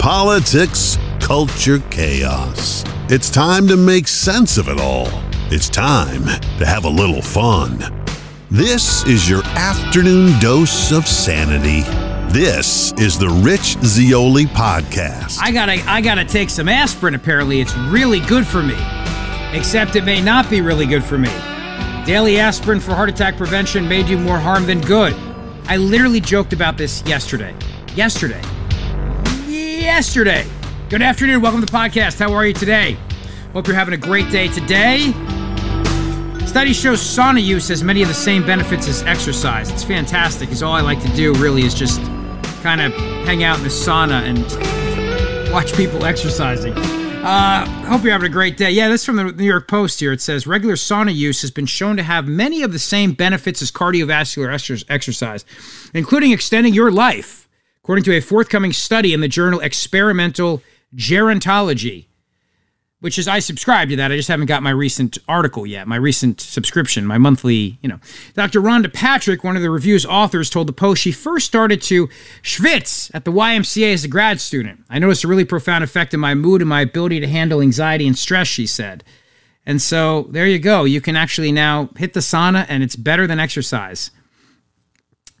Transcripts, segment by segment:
politics, culture, chaos. It's time to make sense of it all. It's time to have a little fun. This is your afternoon dose of sanity. This is the Rich Zeoli podcast. I gotta, I gotta take some aspirin. Apparently, it's really good for me. Except it may not be really good for me. Daily aspirin for heart attack prevention may do more harm than good. I literally joked about this yesterday. Yesterday. Yesterday. Good afternoon. Welcome to the podcast. How are you today? Hope you're having a great day today. Study shows sauna use has many of the same benefits as exercise. It's fantastic, because all I like to do really is just kind of hang out in the sauna and watch people exercising. Uh, hope you're having a great day. Yeah, this is from the New York Post here. It says regular sauna use has been shown to have many of the same benefits as cardiovascular exercise, including extending your life, according to a forthcoming study in the journal Experimental Gerontology which is I subscribe to that. I just haven't got my recent article yet, my recent subscription, my monthly, you know. Dr. Rhonda Patrick, one of the review's authors, told the Post she first started to schwitz at the YMCA as a grad student. I noticed a really profound effect in my mood and my ability to handle anxiety and stress, she said. And so there you go. You can actually now hit the sauna, and it's better than exercise.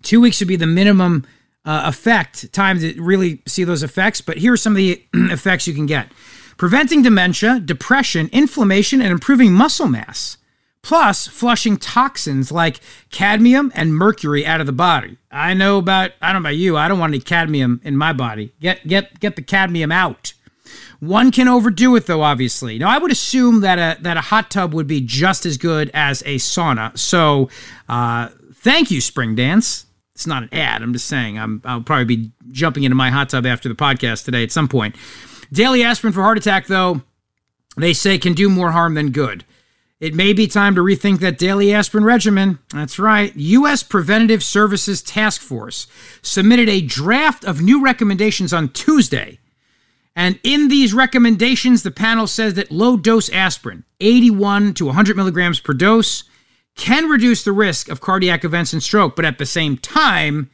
Two weeks would be the minimum uh, effect time to really see those effects, but here are some of the effects you can get preventing dementia, depression, inflammation, and improving muscle mass. Plus, flushing toxins like cadmium and mercury out of the body. I know about I don't know about you. I don't want any cadmium in my body. Get get get the cadmium out. One can overdo it though, obviously. Now, I would assume that a that a hot tub would be just as good as a sauna. So, uh, thank you, Spring Dance. It's not an ad. I'm just saying. I'm I'll probably be jumping into my hot tub after the podcast today at some point. Daily aspirin for heart attack, though, they say can do more harm than good. It may be time to rethink that daily aspirin regimen. That's right. U.S. Preventative Services Task Force submitted a draft of new recommendations on Tuesday. And in these recommendations, the panel says that low dose aspirin, 81 to 100 milligrams per dose, can reduce the risk of cardiac events and stroke, but at the same time,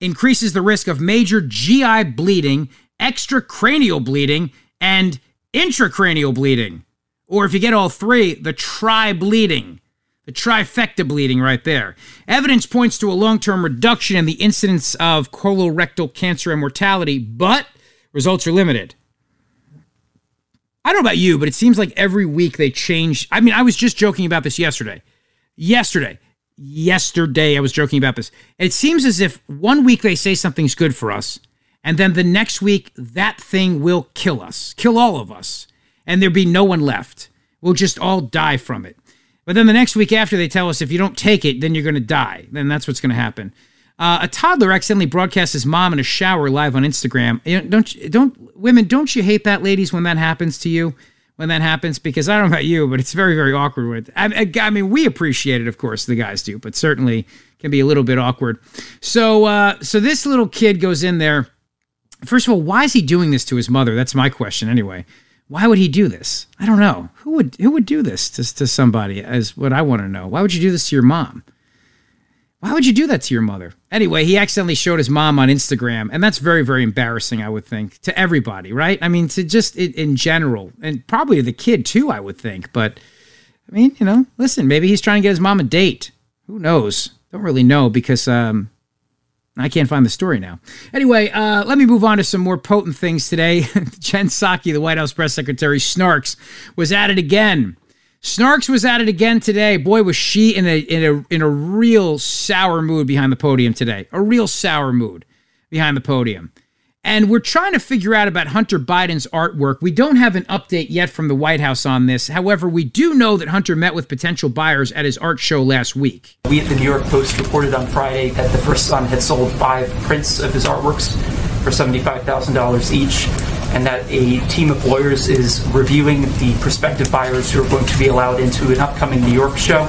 increases the risk of major GI bleeding extracranial bleeding, and intracranial bleeding. Or if you get all three, the tri bleeding, the trifecta bleeding right there. Evidence points to a long term reduction in the incidence of colorectal cancer and mortality, but results are limited. I don't know about you, but it seems like every week they change. I mean, I was just joking about this yesterday. Yesterday. Yesterday, I was joking about this. It seems as if one week they say something's good for us, and then the next week, that thing will kill us, kill all of us. And there'll be no one left. We'll just all die from it. But then the next week after, they tell us if you don't take it, then you're going to die. Then that's what's going to happen. Uh, a toddler accidentally broadcasts his mom in a shower live on Instagram. Don't don't women don't you hate that, ladies, when that happens to you? When that happens, because I don't know about you, but it's very very awkward. With I, I mean, we appreciate it, of course, the guys do, but certainly can be a little bit awkward. So uh, so this little kid goes in there First of all, why is he doing this to his mother? That's my question anyway. Why would he do this? I don't know. Who would who would do this to, to somebody is what I want to know. Why would you do this to your mom? Why would you do that to your mother? Anyway, he accidentally showed his mom on Instagram, and that's very, very embarrassing, I would think, to everybody, right? I mean, to just in, in general, and probably the kid too, I would think. But I mean, you know, listen, maybe he's trying to get his mom a date. Who knows? Don't really know because um, I can't find the story now. Anyway, uh, let me move on to some more potent things today. Jen Psaki, the White House press secretary, Snarks, was at it again. Snarks was at it again today. Boy, was she in a in a in a real sour mood behind the podium today. A real sour mood behind the podium. And we're trying to figure out about Hunter Biden's artwork. We don't have an update yet from the White House on this. However, we do know that Hunter met with potential buyers at his art show last week. We at the New York Post reported on Friday that the first son had sold five prints of his artworks for $75,000 each and that a team of lawyers is reviewing the prospective buyers who are going to be allowed into an upcoming New York show.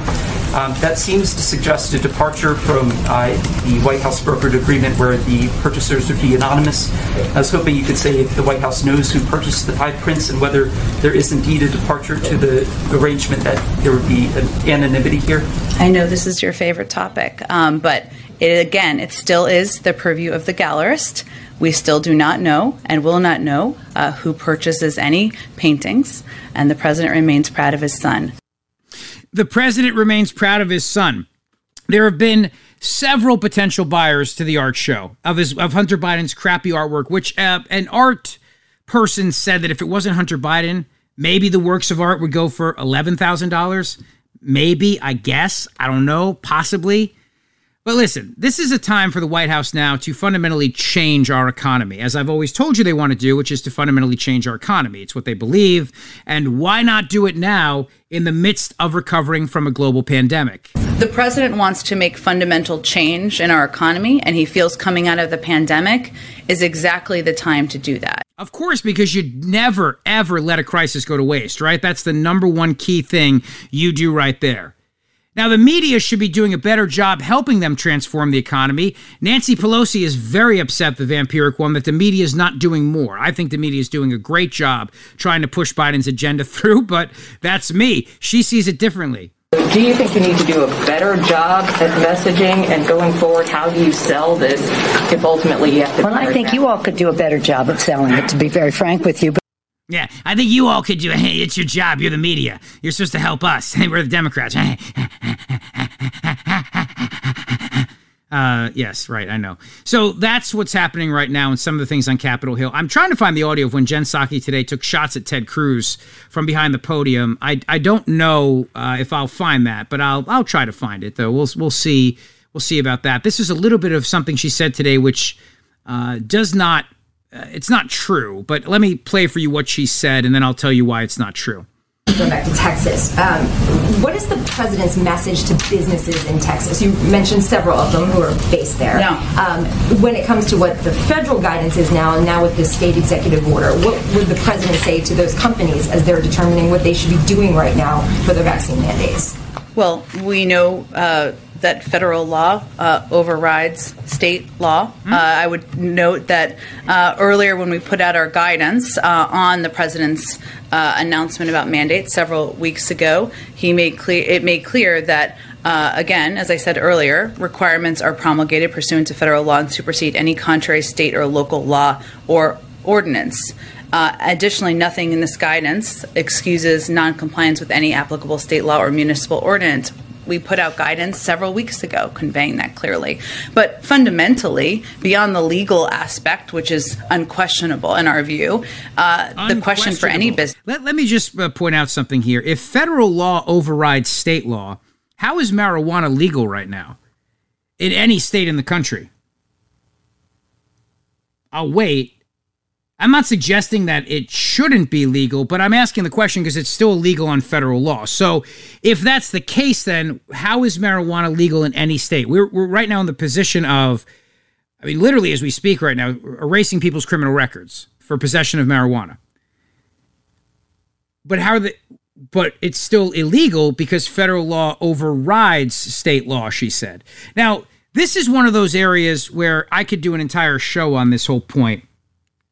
Um, that seems to suggest a departure from uh, the White House brokered agreement where the purchasers would be anonymous. I was hoping you could say if the White House knows who purchased the five prints and whether there is indeed a departure to the arrangement that there would be an anonymity here. I know this is your favorite topic, um, but it, again, it still is the purview of the gallerist. We still do not know and will not know uh, who purchases any paintings, and the president remains proud of his son. The president remains proud of his son. There have been several potential buyers to the art show of his of Hunter Biden's crappy artwork, which uh, an art person said that if it wasn't Hunter Biden, maybe the works of art would go for eleven thousand dollars. Maybe, I guess, I don't know, possibly. But listen, this is a time for the White House now to fundamentally change our economy, as I've always told you they want to do, which is to fundamentally change our economy. It's what they believe. And why not do it now in the midst of recovering from a global pandemic? The president wants to make fundamental change in our economy, and he feels coming out of the pandemic is exactly the time to do that. Of course, because you never, ever let a crisis go to waste, right? That's the number one key thing you do right there. Now, the media should be doing a better job helping them transform the economy. Nancy Pelosi is very upset, the vampiric one, that the media is not doing more. I think the media is doing a great job trying to push Biden's agenda through, but that's me. She sees it differently. Do you think you need to do a better job at messaging and going forward? How do you sell this if ultimately you have to? Well, I think you all could do a better job of selling it, to be very frank with you. Yeah, I think you all could do it. Hey, it's your job. You're the media. You're supposed to help us. Hey, we're the Democrats. Uh, yes, right. I know. So that's what's happening right now in some of the things on Capitol Hill. I'm trying to find the audio of when Jen Psaki today took shots at Ted Cruz from behind the podium. I, I don't know uh, if I'll find that, but I'll I'll try to find it though. We'll we'll see we'll see about that. This is a little bit of something she said today, which uh, does not uh, it's not true. But let me play for you what she said, and then I'll tell you why it's not true going back to Texas, um, what is the president's message to businesses in Texas? You mentioned several of them who are based there. Yeah. Um, when it comes to what the federal guidance is now, and now with the state executive order, what would the president say to those companies as they're determining what they should be doing right now for their vaccine mandates? Well, we know uh, that federal law uh, overrides state law. Mm-hmm. Uh, I would note that uh, earlier when we put out our guidance uh, on the president's uh, announcement about mandates several weeks ago, he made clear it made clear that. again, as I said earlier, requirements are promulgated pursuant to federal law and supersede any contrary state or local law or ordinance. Uh, additionally, nothing in this guidance excuses noncompliance with any applicable state law or municipal ordinance. We put out guidance several weeks ago conveying that clearly. But fundamentally, beyond the legal aspect, which is unquestionable in our view, uh, the question for any business. Let, let me just uh, point out something here. If federal law overrides state law, how is marijuana legal right now in any state in the country? I'll wait I'm not suggesting that it shouldn't be legal, but I'm asking the question because it's still illegal on federal law. So, if that's the case, then how is marijuana legal in any state? We're, we're right now in the position of, I mean, literally as we speak right now, erasing people's criminal records for possession of marijuana. But how the, but it's still illegal because federal law overrides state law, she said. Now, this is one of those areas where I could do an entire show on this whole point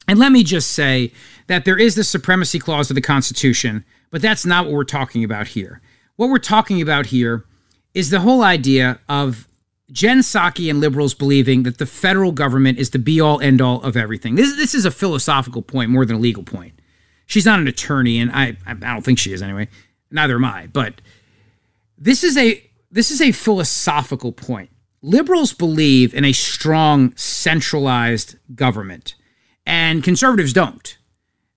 and let me just say that there is the supremacy clause of the Constitution, but that's not what we're talking about here. What we're talking about here is the whole idea of Jen Psaki and liberals believing that the federal government is the be all end all of everything. This, this is a philosophical point more than a legal point. She's not an attorney, and I, I don't think she is anyway. Neither am I. But this is a this is a philosophical point. Liberals believe in a strong centralized government and conservatives don't.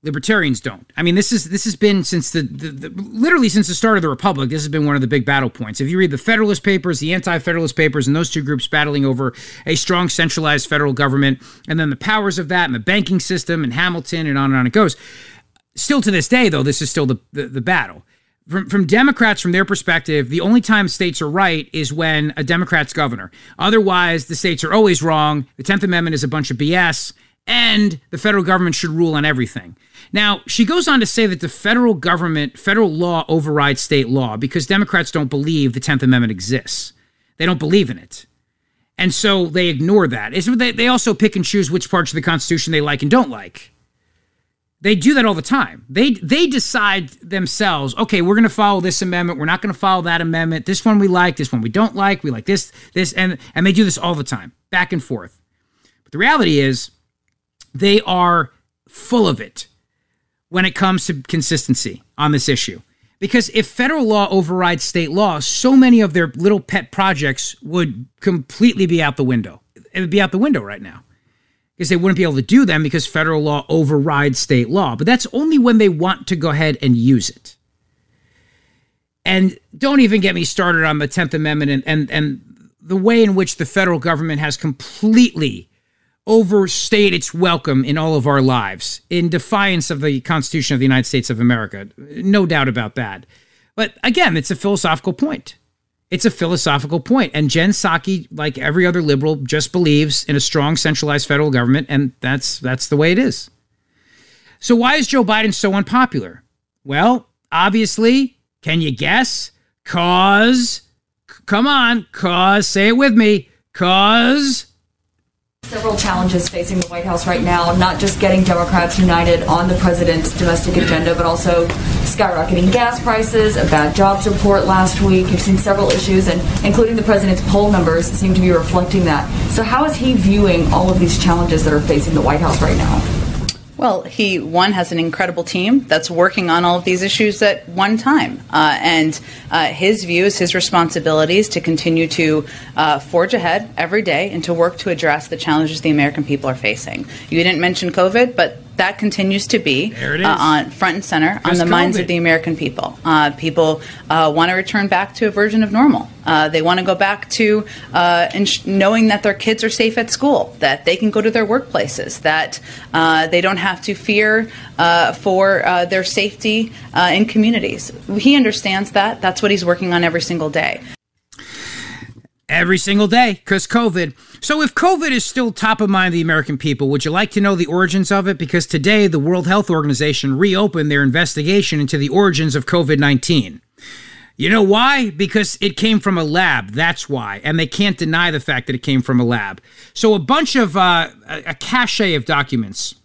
Libertarians don't. I mean, this is this has been since the, the, the, literally since the start of the republic. This has been one of the big battle points. If you read the Federalist Papers, the Anti-Federalist Papers, and those two groups battling over a strong centralized federal government, and then the powers of that, and the banking system, and Hamilton, and on and on it goes. Still to this day, though, this is still the, the, the battle. From, from Democrats, from their perspective, the only time states are right is when a Democrat's governor. Otherwise, the states are always wrong. The Tenth Amendment is a bunch of BS and the federal government should rule on everything. Now, she goes on to say that the federal government, federal law overrides state law because Democrats don't believe the 10th Amendment exists. They don't believe in it. And so they ignore that. They also pick and choose which parts of the Constitution they like and don't like. They do that all the time. They they decide themselves, okay, we're going to follow this amendment, we're not going to follow that amendment. This one we like, this one we don't like. We like this this and and they do this all the time, back and forth. But the reality is they are full of it when it comes to consistency on this issue. Because if federal law overrides state law, so many of their little pet projects would completely be out the window. It would be out the window right now because they wouldn't be able to do them because federal law overrides state law. But that's only when they want to go ahead and use it. And don't even get me started on the 10th Amendment and, and, and the way in which the federal government has completely overstayed its welcome in all of our lives in defiance of the Constitution of the United States of America. No doubt about that. But again, it's a philosophical point. It's a philosophical point. And Jen Psaki, like every other liberal, just believes in a strong centralized federal government, and that's that's the way it is. So why is Joe Biden so unpopular? Well, obviously, can you guess? Cause come on, cause say it with me. Cause Several challenges facing the White House right now, not just getting Democrats united on the president's domestic agenda, but also skyrocketing gas prices, a bad jobs report last week. You've seen several issues, and including the president's poll numbers seem to be reflecting that. So, how is he viewing all of these challenges that are facing the White House right now? Well, he one has an incredible team that's working on all of these issues at one time, uh, and uh, his views, his responsibilities to continue to uh, forge ahead every day and to work to address the challenges the American people are facing. You didn't mention COVID, but that continues to be uh, on front and center on Just the minds of the American people. Uh, people uh, want to return back to a version of normal. Uh, they want to go back to uh, ins- knowing that their kids are safe at school, that they can go to their workplaces, that uh, they don't have to fear uh, for uh, their safety uh, in communities. He understands that. That's what he's working on every single day. Every single day because COVID. So, if COVID is still top of mind of the American people, would you like to know the origins of it? Because today, the World Health Organization reopened their investigation into the origins of COVID 19. You know why? Because it came from a lab. That's why. And they can't deny the fact that it came from a lab. So, a bunch of, uh, a a cache of documents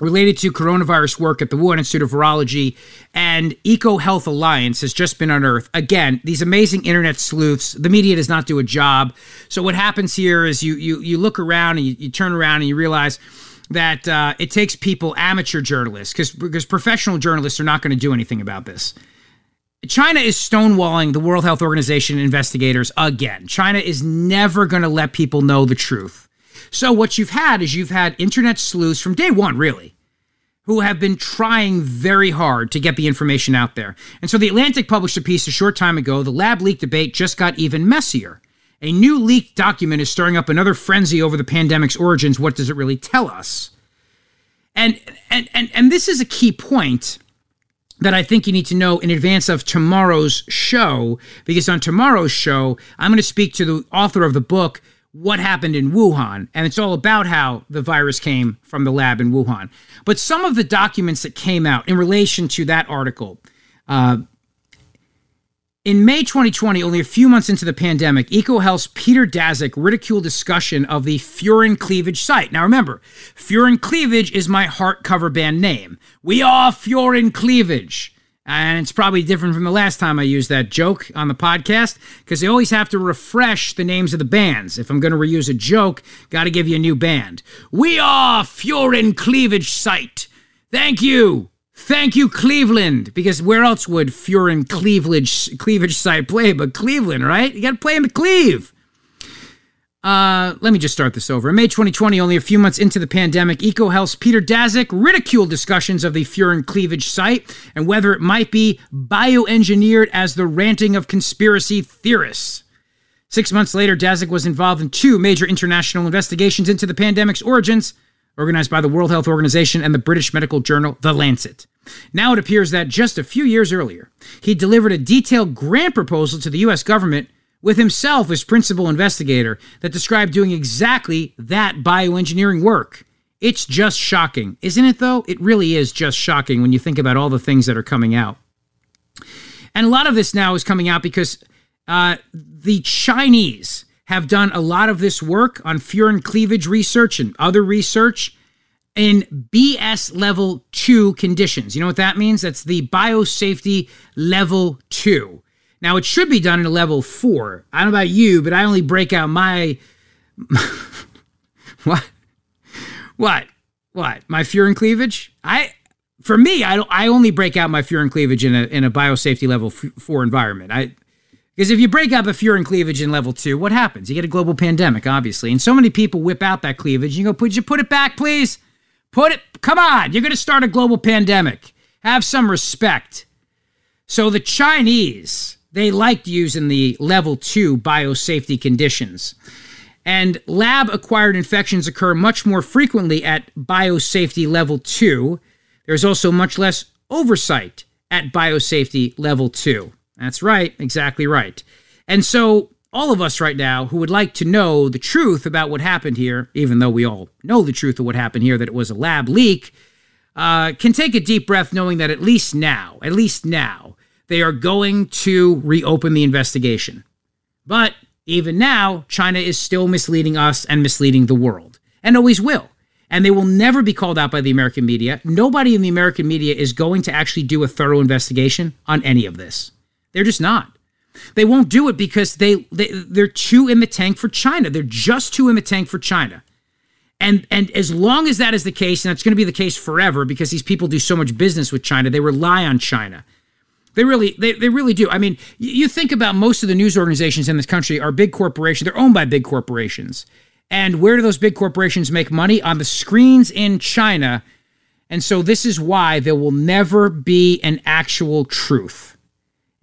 related to coronavirus work at the Wuhan Institute of Virology and Eco Health Alliance has just been unearthed. Again, these amazing internet sleuths, the media does not do a job. So what happens here is you you you look around and you, you turn around and you realize that uh, it takes people, amateur journalists, because because professional journalists are not going to do anything about this. China is stonewalling the World Health Organization investigators again. China is never going to let people know the truth. So what you've had is you've had internet sleuths from day one, really, who have been trying very hard to get the information out there. And so the Atlantic published a piece a short time ago. The lab leak debate just got even messier. A new leaked document is stirring up another frenzy over the pandemic's origins. What does it really tell us? And and and and this is a key point that I think you need to know in advance of tomorrow's show, because on tomorrow's show, I'm going to speak to the author of the book, What Happened in Wuhan. And it's all about how the virus came from the lab in Wuhan. But some of the documents that came out in relation to that article, uh, in May 2020, only a few months into the pandemic, EcoHealth's Peter Daszak ridiculed discussion of the Furin Cleavage site. Now remember, Furin Cleavage is my heart cover band name. We are Furin Cleavage. And it's probably different from the last time I used that joke on the podcast because they always have to refresh the names of the bands. If I'm going to reuse a joke, got to give you a new band. We are Furin Cleavage Site. Thank you. Thank you, Cleveland. Because where else would Furin Cleavage Cleavage site play but Cleveland, right? You got to play in the Cleve. Uh, let me just start this over. In May 2020, only a few months into the pandemic, EcoHealth's Peter Daszak ridiculed discussions of the Furin Cleavage site and whether it might be bioengineered as the ranting of conspiracy theorists. Six months later, Daszak was involved in two major international investigations into the pandemic's origins, organized by the World Health Organization and the British medical journal The Lancet. Now it appears that just a few years earlier, he delivered a detailed grant proposal to the U.S. government with himself as principal investigator that described doing exactly that bioengineering work. It's just shocking, isn't it, though? It really is just shocking when you think about all the things that are coming out. And a lot of this now is coming out because uh, the Chinese have done a lot of this work on furin cleavage research and other research in BS level two conditions. You know what that means? That's the biosafety level two. Now, it should be done in a level four. I don't know about you, but I only break out my. what? What? What? My furin cleavage? I for me, I don't I only break out my furin cleavage in a in a biosafety level f- 4 environment. I because if you break up a furin cleavage in level 2, what happens? You get a global pandemic, obviously. And so many people whip out that cleavage. You go, "Put you put it back, please." Put it Come on. You're going to start a global pandemic. Have some respect. So the Chinese, they liked using the level 2 biosafety conditions. And lab acquired infections occur much more frequently at biosafety level 2. There's also much less oversight at biosafety level 2. That's right, exactly right. And so, all of us right now who would like to know the truth about what happened here, even though we all know the truth of what happened here, that it was a lab leak, uh, can take a deep breath knowing that at least now, at least now, they are going to reopen the investigation. But even now, China is still misleading us and misleading the world, and always will. And they will never be called out by the American media. Nobody in the American media is going to actually do a thorough investigation on any of this. They're just not. They won't do it because they, they they're too in the tank for China. They're just too in the tank for China. And and as long as that is the case, and that's going to be the case forever because these people do so much business with China, they rely on China. They really, they, they really do. I mean, you think about most of the news organizations in this country are big corporations. They're owned by big corporations. And where do those big corporations make money? On the screens in China. And so this is why there will never be an actual truth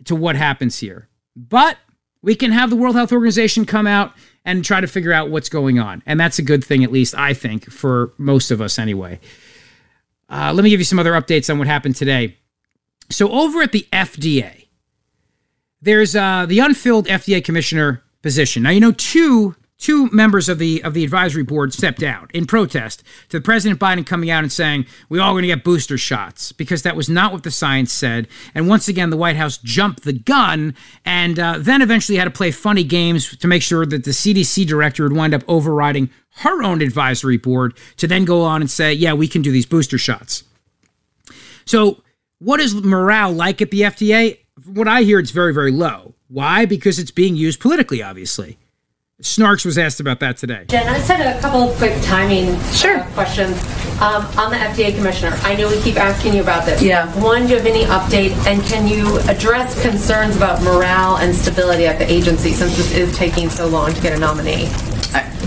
to what happens here. But we can have the World Health Organization come out and try to figure out what's going on. And that's a good thing, at least I think, for most of us anyway. Uh, let me give you some other updates on what happened today. So over at the FDA, there's uh, the unfilled FDA commissioner position. Now you know two two members of the of the advisory board stepped out in protest to President Biden coming out and saying we all are going to get booster shots because that was not what the science said. And once again, the White House jumped the gun and uh, then eventually had to play funny games to make sure that the CDC director would wind up overriding her own advisory board to then go on and say, yeah, we can do these booster shots. So what is morale like at the FDA? From what I hear, it's very, very low. Why? Because it's being used politically, obviously. Snarks was asked about that today. Jen, I just had a couple of quick timing sure. Uh, questions um, on the FDA commissioner. I know we keep asking you about this. Yeah. One, do you have any update, and can you address concerns about morale and stability at the agency since this is taking so long to get a nominee?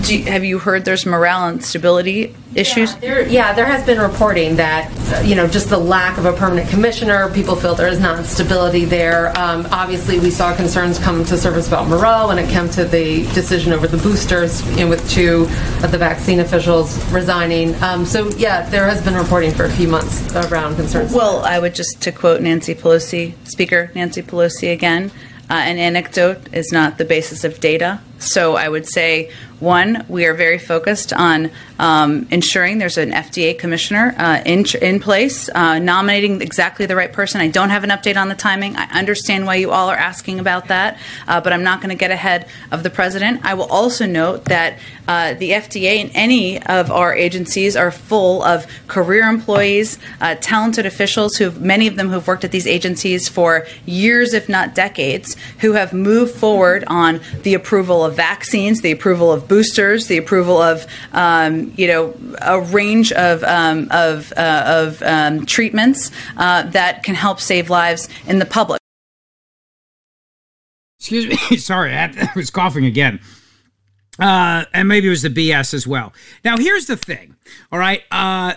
You, have you heard there's morale and stability issues? Yeah there, yeah, there has been reporting that, uh, you know, just the lack of a permanent commissioner, people feel there is not stability there. Um, obviously, we saw concerns come to surface about morale when it came to the decision over the boosters, know, with two of the vaccine officials resigning. Um, so, yeah, there has been reporting for a few months around concerns. Well, I would just, to quote Nancy Pelosi, Speaker Nancy Pelosi again, uh, an anecdote is not the basis of data. So I would say one, we are very focused on um, ensuring there's an FDA commissioner uh, in, in place, uh, nominating exactly the right person. I don't have an update on the timing. I understand why you all are asking about that, uh, but I'm not going to get ahead of the president. I will also note that uh, the FDA and any of our agencies are full of career employees, uh, talented officials who, many of them who have worked at these agencies for years, if not decades, who have moved forward on the approval of vaccines, the approval of boosters, the approval of um, you know a range of um, of, uh, of um, treatments uh, that can help save lives in the public. Excuse me, sorry, I was coughing again. Uh, and maybe it was the BS as well. Now, here's the thing, all right? Uh,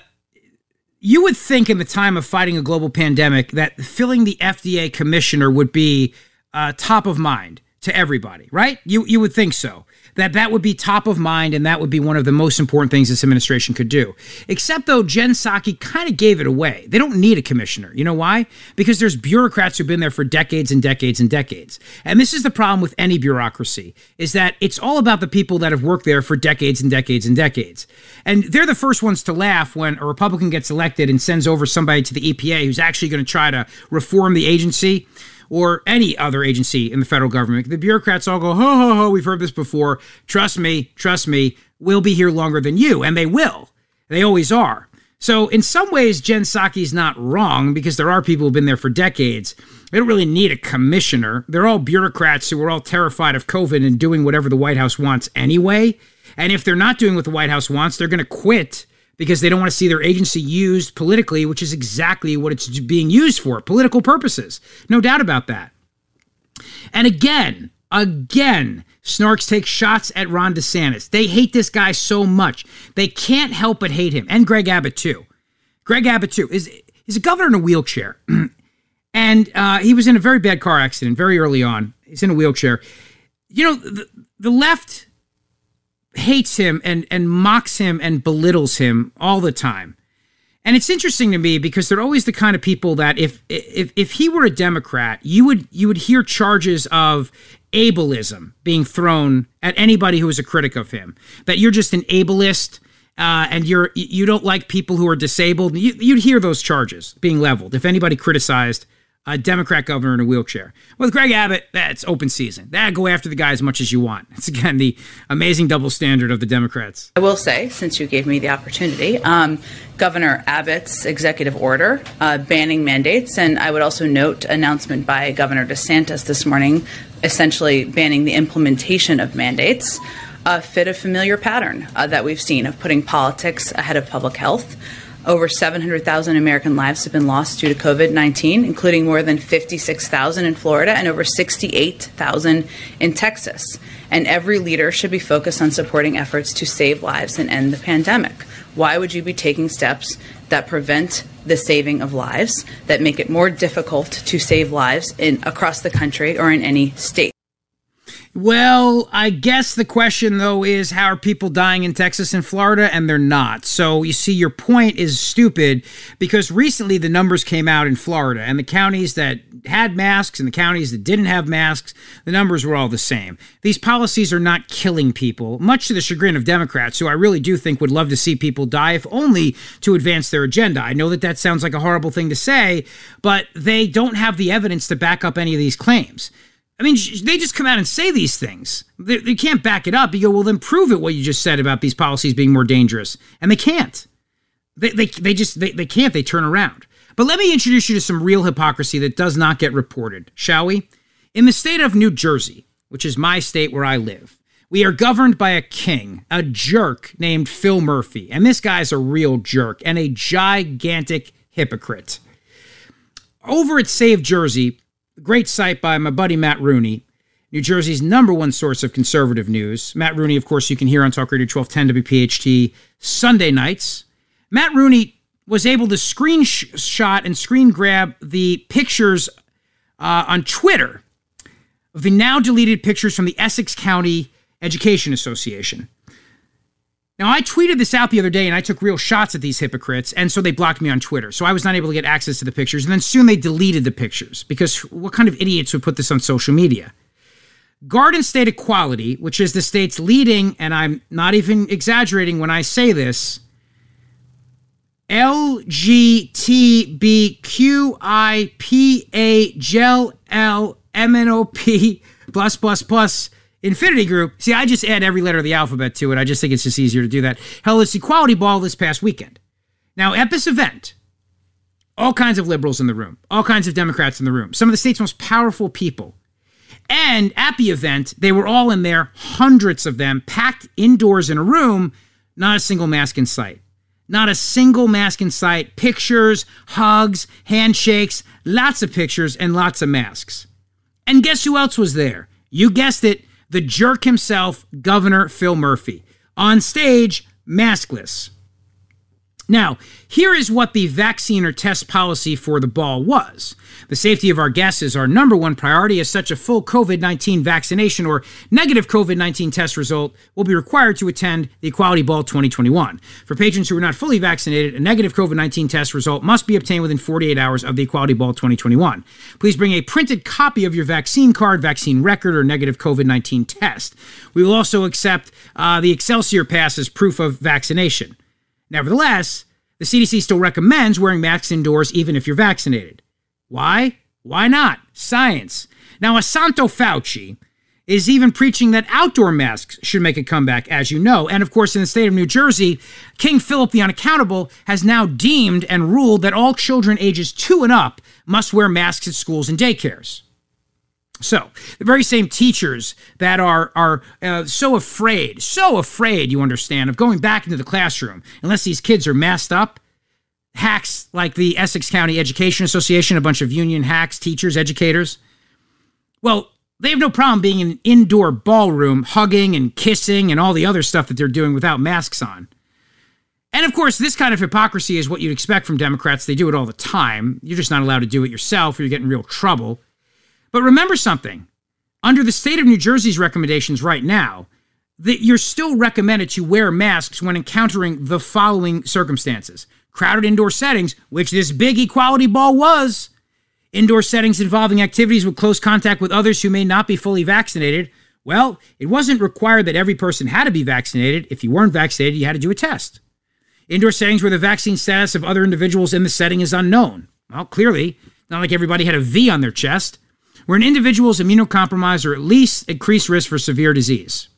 you would think in the time of fighting a global pandemic that filling the FDA commissioner would be uh, top of mind to everybody, right? You you would think so that that would be top of mind and that would be one of the most important things this administration could do. Except though Jen Psaki kind of gave it away. They don't need a commissioner. You know why? Because there's bureaucrats who've been there for decades and decades and decades. And this is the problem with any bureaucracy is that it's all about the people that have worked there for decades and decades and decades. And they're the first ones to laugh when a Republican gets elected and sends over somebody to the EPA who's actually going to try to reform the agency or any other agency in the federal government. The bureaucrats all go, ho, ho, ho, we've heard this before. Trust me, trust me, we'll be here longer than you. And they will. They always are. So, in some ways, Jen Psaki's not wrong because there are people who've been there for decades. They don't really need a commissioner. They're all bureaucrats who are all terrified of COVID and doing whatever the White House wants anyway. And if they're not doing what the White House wants, they're going to quit because they don't want to see their agency used politically, which is exactly what it's being used for political purposes. No doubt about that. And again, again, Snarks take shots at Ron DeSantis. They hate this guy so much. They can't help but hate him. And Greg Abbott, too. Greg Abbott, too, is, is a governor in a wheelchair. and uh, he was in a very bad car accident very early on. He's in a wheelchair. You know, the, the left hates him and, and mocks him and belittles him all the time. And it's interesting to me because they're always the kind of people that if if if he were a Democrat, you would you would hear charges of ableism being thrown at anybody who is a critic of him. That you're just an ableist uh, and you're you don't like people who are disabled. You, would hear those charges being leveled if anybody criticized a Democrat governor in a wheelchair. With Greg Abbott, that's open season. That go after the guy as much as you want. It's again the amazing double standard of the Democrats. I will say, since you gave me the opportunity, um, Governor Abbott's executive order uh, banning mandates, and I would also note announcement by Governor DeSantis this morning, essentially banning the implementation of mandates. Uh, fit a familiar pattern uh, that we've seen of putting politics ahead of public health. Over 700,000 American lives have been lost due to COVID 19, including more than 56,000 in Florida and over 68,000 in Texas. And every leader should be focused on supporting efforts to save lives and end the pandemic. Why would you be taking steps that prevent the saving of lives, that make it more difficult to save lives in, across the country or in any state? Well, I guess the question though is how are people dying in Texas and Florida and they're not. So you see your point is stupid because recently the numbers came out in Florida and the counties that had masks and the counties that didn't have masks, the numbers were all the same. These policies are not killing people, much to the chagrin of Democrats who I really do think would love to see people die if only to advance their agenda. I know that that sounds like a horrible thing to say, but they don't have the evidence to back up any of these claims. I mean, they just come out and say these things. They, they, can't back it up. You go, well, then prove it what you just said about these policies being more dangerous. And they can't. They, they, they just, they, they can't. They turn around. But let me introduce you to some real hypocrisy that does not get reported, shall we? In the state of New Jersey, which is my state where I live, we are governed by a king, a jerk named Phil Murphy. And this guy's a real jerk and a gigantic hypocrite. Over at Save Jersey, great site by my buddy Matt Rooney, New Jersey's number one source of conservative news. Matt Rooney, of course, you can hear on Talk Radio 1210 WPHT Sunday nights. Matt Rooney was able to screenshot and screen grab the pictures uh, on Twitter of the now deleted pictures from the Essex County Education Association. Now, I tweeted this out the other day and I took real shots at these hypocrites, and so they blocked me on Twitter. So I was not able to get access to the pictures. And then soon they deleted the pictures because what kind of idiots would put this on social media? Garden State Equality, which is the state's leading, and I'm not even exaggerating when I say this, LGTBQIPA gel L MNOP plus plus plus Infinity Group, see, I just add every letter of the alphabet to it. I just think it's just easier to do that. Hell, it's Equality Ball this past weekend. Now, at this event, all kinds of liberals in the room, all kinds of Democrats in the room, some of the state's most powerful people. And at the event, they were all in there, hundreds of them, packed indoors in a room, not a single mask in sight. Not a single mask in sight. Pictures, hugs, handshakes, lots of pictures, and lots of masks. And guess who else was there? You guessed it the jerk himself, Governor Phil Murphy, on stage, maskless. Now, here is what the vaccine or test policy for the ball was. The safety of our guests is our number one priority, as such, a full COVID 19 vaccination or negative COVID 19 test result will be required to attend the Equality Ball 2021. For patrons who are not fully vaccinated, a negative COVID 19 test result must be obtained within 48 hours of the Equality Ball 2021. Please bring a printed copy of your vaccine card, vaccine record, or negative COVID 19 test. We will also accept uh, the Excelsior Pass as proof of vaccination. Nevertheless, the CDC still recommends wearing masks indoors even if you're vaccinated. Why? Why not? Science. Now, a Santo Fauci is even preaching that outdoor masks should make a comeback, as you know. And of course, in the state of New Jersey, King Philip the Unaccountable has now deemed and ruled that all children ages two and up must wear masks at schools and daycares. So, the very same teachers that are are uh, so afraid, so afraid, you understand, of going back into the classroom unless these kids are masked up, hacks like the Essex County Education Association, a bunch of union hacks, teachers, educators. Well, they have no problem being in an indoor ballroom, hugging and kissing and all the other stuff that they're doing without masks on. And of course, this kind of hypocrisy is what you'd expect from Democrats. They do it all the time. You're just not allowed to do it yourself or you get in real trouble. But remember something under the state of New Jersey's recommendations right now, that you're still recommended to wear masks when encountering the following circumstances crowded indoor settings, which this big equality ball was, indoor settings involving activities with close contact with others who may not be fully vaccinated. Well, it wasn't required that every person had to be vaccinated. If you weren't vaccinated, you had to do a test. Indoor settings where the vaccine status of other individuals in the setting is unknown. Well, clearly, not like everybody had a V on their chest where an individual is immunocompromised or at least increased risk for severe disease.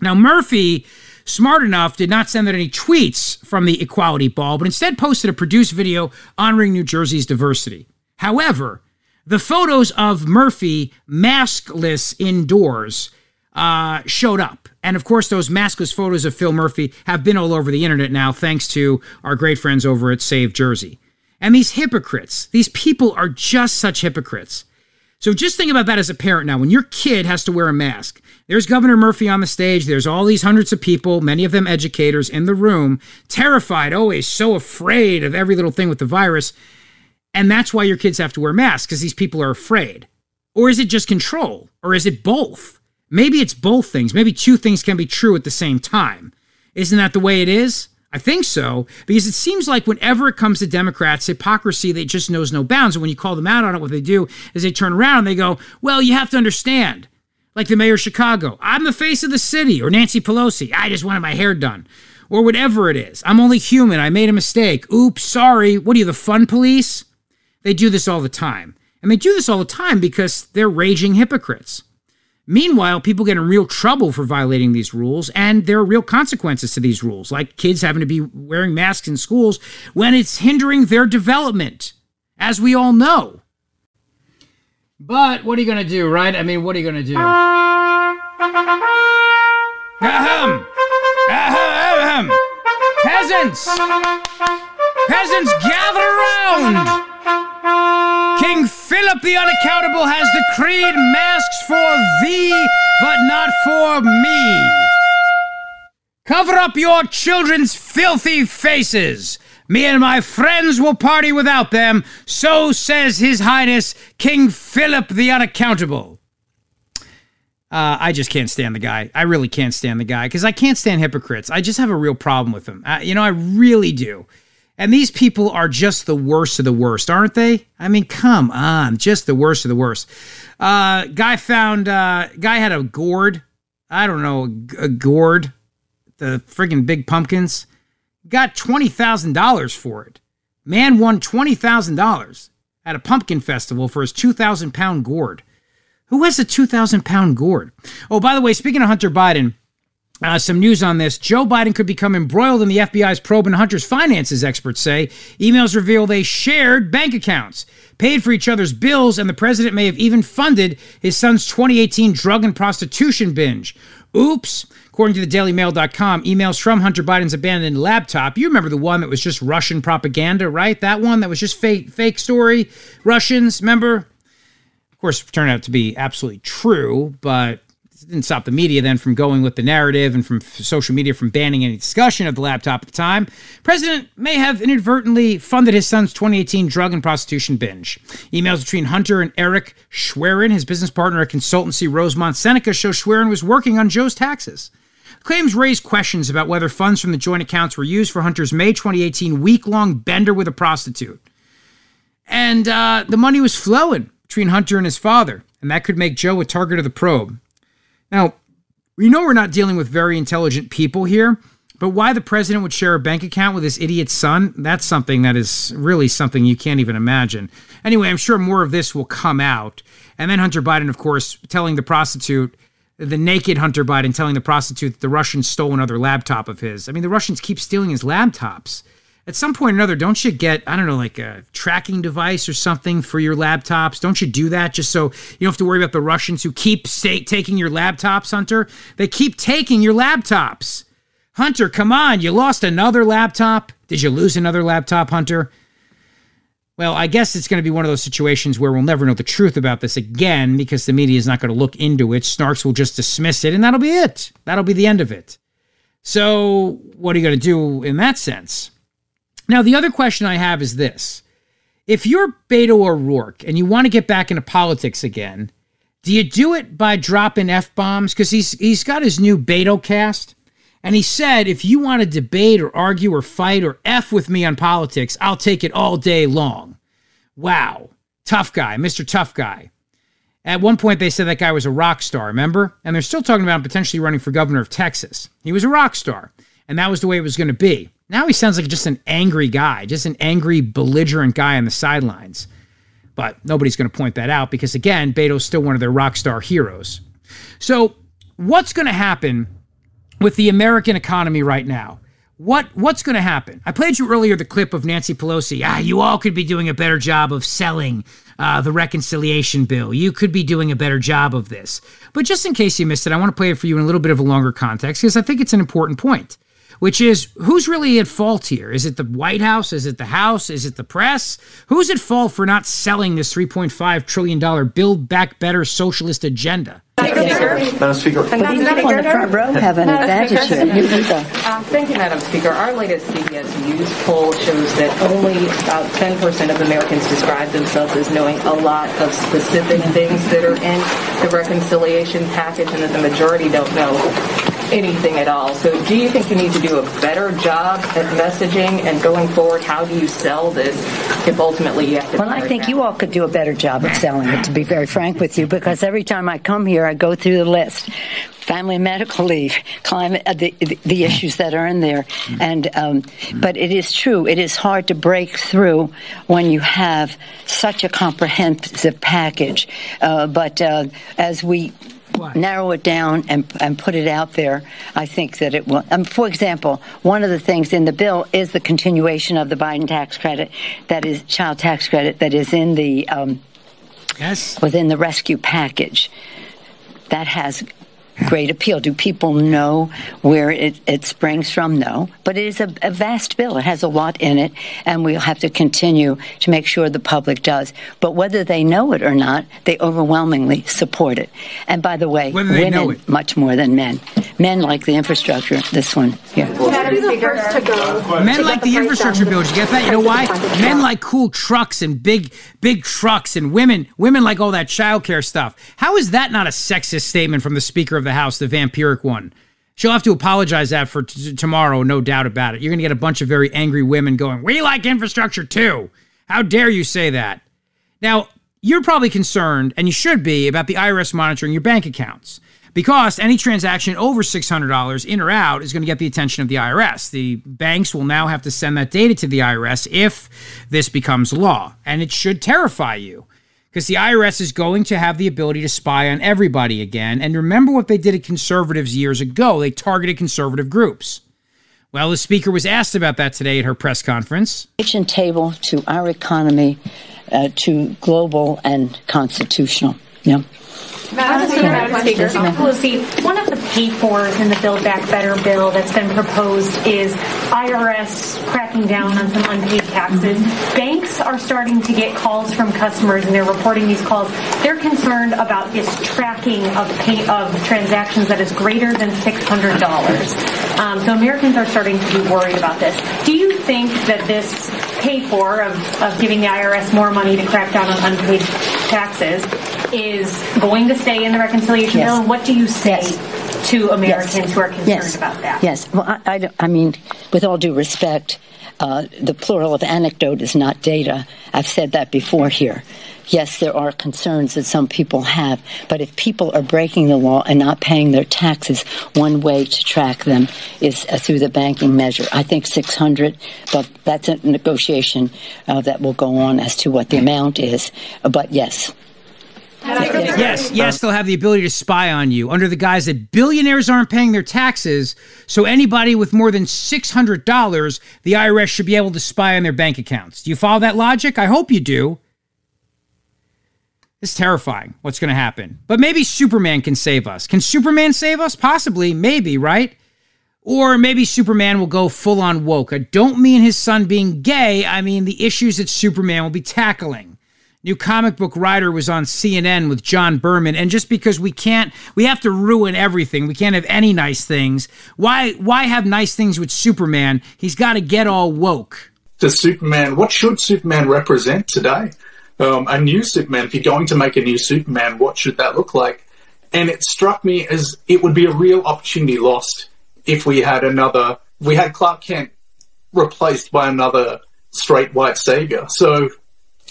Now, Murphy, smart enough, did not send out any tweets from the Equality Ball, but instead posted a produced video honoring New Jersey's diversity. However, the photos of Murphy maskless indoors uh, showed up. And of course, those maskless photos of Phil Murphy have been all over the internet now, thanks to our great friends over at Save Jersey. And these hypocrites, these people are just such hypocrites. So just think about that as a parent now. When your kid has to wear a mask, there's Governor Murphy on the stage, there's all these hundreds of people, many of them educators in the room, terrified, always so afraid of every little thing with the virus. And that's why your kids have to wear masks, because these people are afraid. Or is it just control? Or is it both? Maybe it's both things. Maybe two things can be true at the same time. Isn't that the way it is? I think so, because it seems like whenever it comes to Democrats, hypocrisy, they just knows no bounds. And when you call them out on it, what they do is they turn around and they go, Well, you have to understand. Like the mayor of Chicago, I'm the face of the city, or Nancy Pelosi, I just wanted my hair done, or whatever it is. I'm only human. I made a mistake. Oops, sorry. What are you, the fun police? They do this all the time. And they do this all the time because they're raging hypocrites. Meanwhile, people get in real trouble for violating these rules, and there are real consequences to these rules, like kids having to be wearing masks in schools when it's hindering their development, as we all know. But what are you going to do, right? I mean, what are you going to do? Ahem! Ahem! Peasants! Peasants, gather around! King Philip the Unaccountable has decreed masks for thee, but not for me. Cover up your children's filthy faces. Me and my friends will party without them, so says His Highness King Philip the Unaccountable. Uh, I just can't stand the guy. I really can't stand the guy because I can't stand hypocrites. I just have a real problem with him. Uh, you know, I really do. And these people are just the worst of the worst, aren't they? I mean, come on, just the worst of the worst. Uh, guy found, uh, guy had a gourd. I don't know, a gourd, the friggin' big pumpkins. Got $20,000 for it. Man won $20,000 at a pumpkin festival for his 2,000 pound gourd. Who has a 2,000 pound gourd? Oh, by the way, speaking of Hunter Biden, uh, some news on this. Joe Biden could become embroiled in the FBI's probe into Hunter's finances, experts say. Emails reveal they shared bank accounts, paid for each other's bills, and the president may have even funded his son's 2018 drug and prostitution binge. Oops. According to the DailyMail.com, emails from Hunter Biden's abandoned laptop. You remember the one that was just Russian propaganda, right? That one that was just fake, fake story. Russians, remember? Of course, turned out to be absolutely true, but didn't stop the media then from going with the narrative and from social media from banning any discussion of the laptop at the time. President may have inadvertently funded his son's 2018 drug and prostitution binge. Emails between Hunter and Eric Schwerin, his business partner at consultancy Rosemont Seneca, show Schwerin was working on Joe's taxes. Claims raise questions about whether funds from the joint accounts were used for Hunter's May 2018 week long bender with a prostitute. And uh, the money was flowing between Hunter and his father, and that could make Joe a target of the probe. Now, we know we're not dealing with very intelligent people here, but why the president would share a bank account with his idiot son, that's something that is really something you can't even imagine. Anyway, I'm sure more of this will come out. And then Hunter Biden, of course, telling the prostitute, the naked Hunter Biden telling the prostitute that the Russians stole another laptop of his. I mean, the Russians keep stealing his laptops. At some point or another, don't you get, I don't know, like a tracking device or something for your laptops? Don't you do that just so you don't have to worry about the Russians who keep taking your laptops, Hunter? They keep taking your laptops. Hunter, come on, you lost another laptop? Did you lose another laptop, Hunter? Well, I guess it's going to be one of those situations where we'll never know the truth about this again because the media is not going to look into it. Snarks will just dismiss it, and that'll be it. That'll be the end of it. So, what are you going to do in that sense? Now, the other question I have is this if you're Beto O'Rourke and you want to get back into politics again, do you do it by dropping F bombs? Because he's, he's got his new Beto cast. And he said, if you want to debate or argue or fight or F with me on politics, I'll take it all day long. Wow. Tough guy, Mr. Tough Guy. At one point, they said that guy was a rock star, remember? And they're still talking about potentially running for governor of Texas. He was a rock star, and that was the way it was going to be. Now he sounds like just an angry guy, just an angry, belligerent guy on the sidelines. But nobody's going to point that out because, again, Beto's still one of their rock star heroes. So, what's going to happen with the American economy right now. What what's going to happen? I played you earlier the clip of Nancy Pelosi. Ah, you all could be doing a better job of selling uh, the reconciliation bill. You could be doing a better job of this. But just in case you missed it, I want to play it for you in a little bit of a longer context because I think it's an important point, which is who's really at fault here? Is it the White House? Is it the House? Is it the press? Who's at fault for not selling this $3.5 trillion Build Back Better socialist agenda? Madam Speaker. But you people in the front row have an advantage here. You do the- Um, thank you, Madam Speaker. Our latest CBS News poll shows that only about 10% of Americans describe themselves as knowing a lot of specific things that are in the reconciliation package and that the majority don't know anything at all. So do you think you need to do a better job at messaging and going forward, how do you sell this if ultimately you have to Well, I think you all could do a better job of selling it, to be very frank with you, because every time I come here, I go through the list. Family medical leave, climate, uh, the, the the issues that are in there, and um, but it is true. It is hard to break through when you have such a comprehensive package. Uh, but uh, as we narrow it down and, and put it out there, I think that it will. Um, for example, one of the things in the bill is the continuation of the Biden tax credit, that is child tax credit, that is in the um, yes within the rescue package. That has great appeal. Do people know where it, it springs from? No. But it is a, a vast bill. It has a lot in it, and we'll have to continue to make sure the public does. But whether they know it or not, they overwhelmingly support it. And by the way, women much more than men. Men like the infrastructure. This one here. Men like the infrastructure bill. Did you get that? You know why? Men like cool trucks and big, big trucks, and women, women like all that childcare stuff. How is that not a sexist statement from the Speaker of the House, the vampiric one? She'll have to apologize that for t- tomorrow, no doubt about it. You're going to get a bunch of very angry women going, "We like infrastructure too." How dare you say that? Now, you're probably concerned, and you should be, about the IRS monitoring your bank accounts because any transaction over $600 in or out is going to get the attention of the IRS. The banks will now have to send that data to the IRS if this becomes law, and it should terrify you because the IRS is going to have the ability to spy on everybody again. And remember what they did at conservatives years ago they targeted conservative groups. Well, the speaker was asked about that today at her press conference. kitchen table to our economy, uh, to global and constitutional. Yeah. Madam Speaker, Madam Speaker, Pelosi, one of the pay-fors in the Build Back Better bill that's been proposed is IRS cracking down on some unpaid taxes. Banks are starting to get calls from customers, and they're reporting these calls. They're concerned about this tracking of pay of transactions that is greater than six hundred dollars. Um, so Americans are starting to be worried about this. Do you think that this pay-for of, of giving the IRS more money to crack down on unpaid taxes is going to stay in the reconciliation Yes. bill? And what do you say Yes. to Americans Yes. who are concerned about that? Yes. Well, I, I, I mean, with all due respect, uh, the plural of anecdote is not data. I've said that before here. Yes, there are concerns that some people have, but if people are breaking the law and not paying their taxes, one way to track them is uh, through the banking measure. I think 600, but that's a negotiation uh, that will go on as to what the amount is. But yes, Yes, yes, they'll have the ability to spy on you under the guise that billionaires aren't paying their taxes. So anybody with more than $600, the IRS should be able to spy on their bank accounts. Do you follow that logic? I hope you do. It's terrifying what's going to happen. But maybe Superman can save us. Can Superman save us? Possibly, maybe, right? Or maybe Superman will go full on woke. I don't mean his son being gay, I mean the issues that Superman will be tackling. New comic book writer was on CNN with John Berman, and just because we can't, we have to ruin everything. We can't have any nice things. Why? Why have nice things with Superman? He's got to get all woke. Does Superman? What should Superman represent today? Um, a new Superman. If you're going to make a new Superman, what should that look like? And it struck me as it would be a real opportunity lost if we had another, we had Clark Kent replaced by another straight white savior. So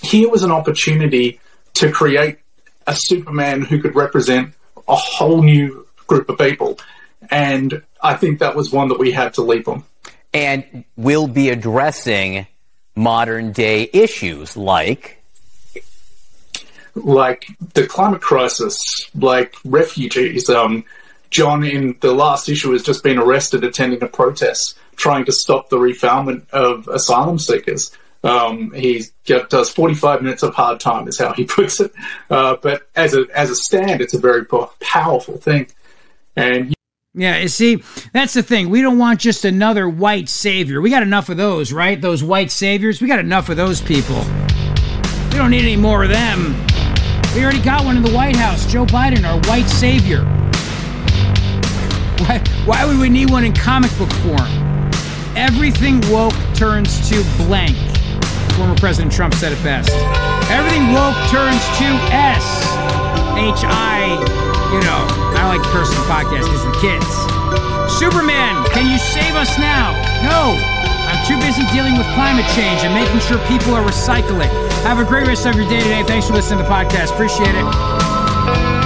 here was an opportunity to create a Superman who could represent a whole new group of people. And I think that was one that we had to leap on. And we'll be addressing modern day issues like like the climate crisis, like refugees. Um, Jon in the last issue has just been arrested attending a protest trying to stop the refoulement of asylum seekers. Um, he does 45 minutes of hard time, is how he puts it. Uh, but as a as a stand, it's a very powerful thing. And yeah, you see, that's the thing. We don't want just another white savior. We got enough of those, right? Those white saviors. We got enough of those people. We don't need any more of them. We already got one in the White House. Joe Biden, our white savior. Why, why would we need one in comic book form? Everything woke turns to blank. Former President Trump said it best. Everything woke turns to S. H I, you know, I like the podcast because the kids. Superman, can you save us now? No. I'm too busy dealing with climate change and making sure people are recycling. Have a great rest of your day today. Thanks for listening to the podcast. Appreciate it.